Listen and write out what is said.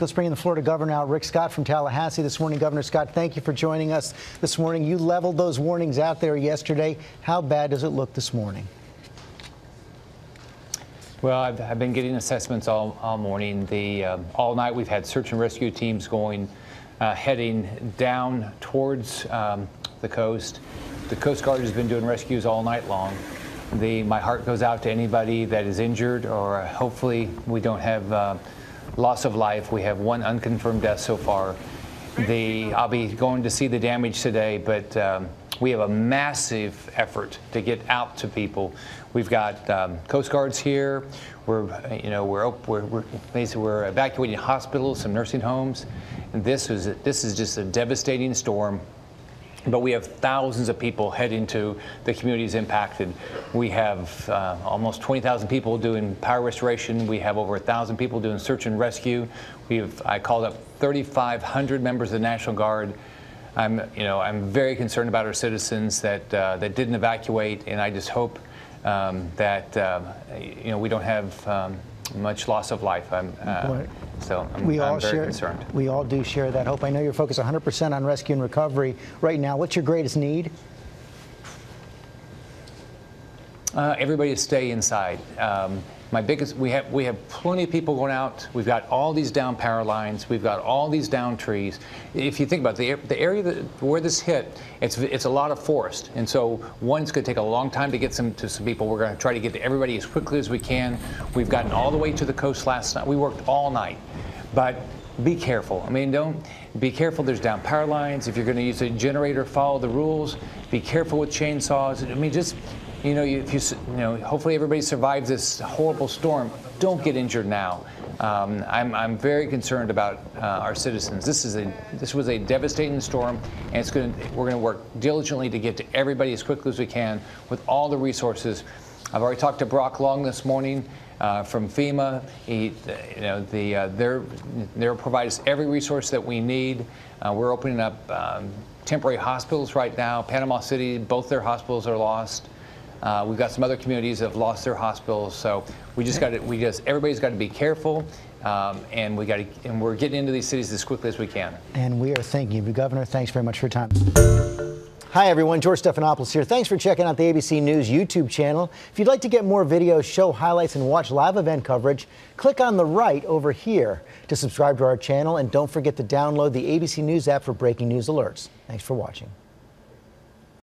Let's bring in the Florida Governor now, Rick Scott from Tallahassee this morning. Governor Scott, thank you for joining us this morning. You leveled those warnings out there yesterday. How bad does it look this morning? Well, I've, I've been getting assessments all, all morning. The um, all night we've had search and rescue teams going, uh, heading down towards um, the coast. The Coast Guard has been doing rescues all night long. The, my heart goes out to anybody that is injured, or uh, hopefully we don't have. Uh, loss of life. We have one unconfirmed death so far. The, I'll be going to see the damage today, but um, we have a massive effort to get out to people. We've got um, Coast Guards here. We're, you know, we're, we're, we're basically we're evacuating hospitals, some nursing homes. And this is this is just a devastating storm but we have thousands of people heading to the communities impacted. We have uh, almost 20,000 people doing power restoration. We have over 1,000 people doing search and rescue. We've I called up 3,500 members of the National Guard. I'm, you know, I'm very concerned about our citizens that uh, that didn't evacuate, and I just hope um, that uh, you know we don't have um, much loss of life. I'm, uh, so I'm, we I'm all very share, concerned. We all do share that hope. I know you're focused 100% on rescue and recovery right now. What's your greatest need? Uh, everybody to stay inside. Um, my biggest, we have we have plenty of people going out. We've got all these down power lines. We've got all these down trees. If you think about the the area that, where this hit, it's it's a lot of forest, and so one's going to take a long time to get some to some people. We're going to try to get to everybody as quickly as we can. We've gotten all the way to the coast last night. We worked all night, but be careful. I mean, don't be careful. There's down power lines. If you're going to use a generator, follow the rules. Be careful with chainsaws. I mean, just you know, if you, you know, hopefully everybody survives this horrible storm. Don't get injured now. Um, I'm, I'm very concerned about uh, our citizens. This is a this was a devastating storm, and it's going we're going to work diligently to get to everybody as quickly as we can with all the resources. I've already talked to Brock Long this morning. Uh, from FEMA. He, you know, the, uh, they're, they'll provide us every resource that we need. Uh, we're opening up um, temporary hospitals right now. Panama City, both their hospitals are lost. Uh, we've got some other communities that have lost their hospitals, so we just got to, we just, everybody's got to be careful, um, and we got to, and we're getting into these cities as quickly as we can. And we are thanking you, Governor. Thanks very much for your time. Hi, everyone. George Stephanopoulos here. Thanks for checking out the ABC News YouTube channel. If you'd like to get more videos, show highlights, and watch live event coverage, click on the right over here to subscribe to our channel. And don't forget to download the ABC News app for breaking news alerts. Thanks for watching.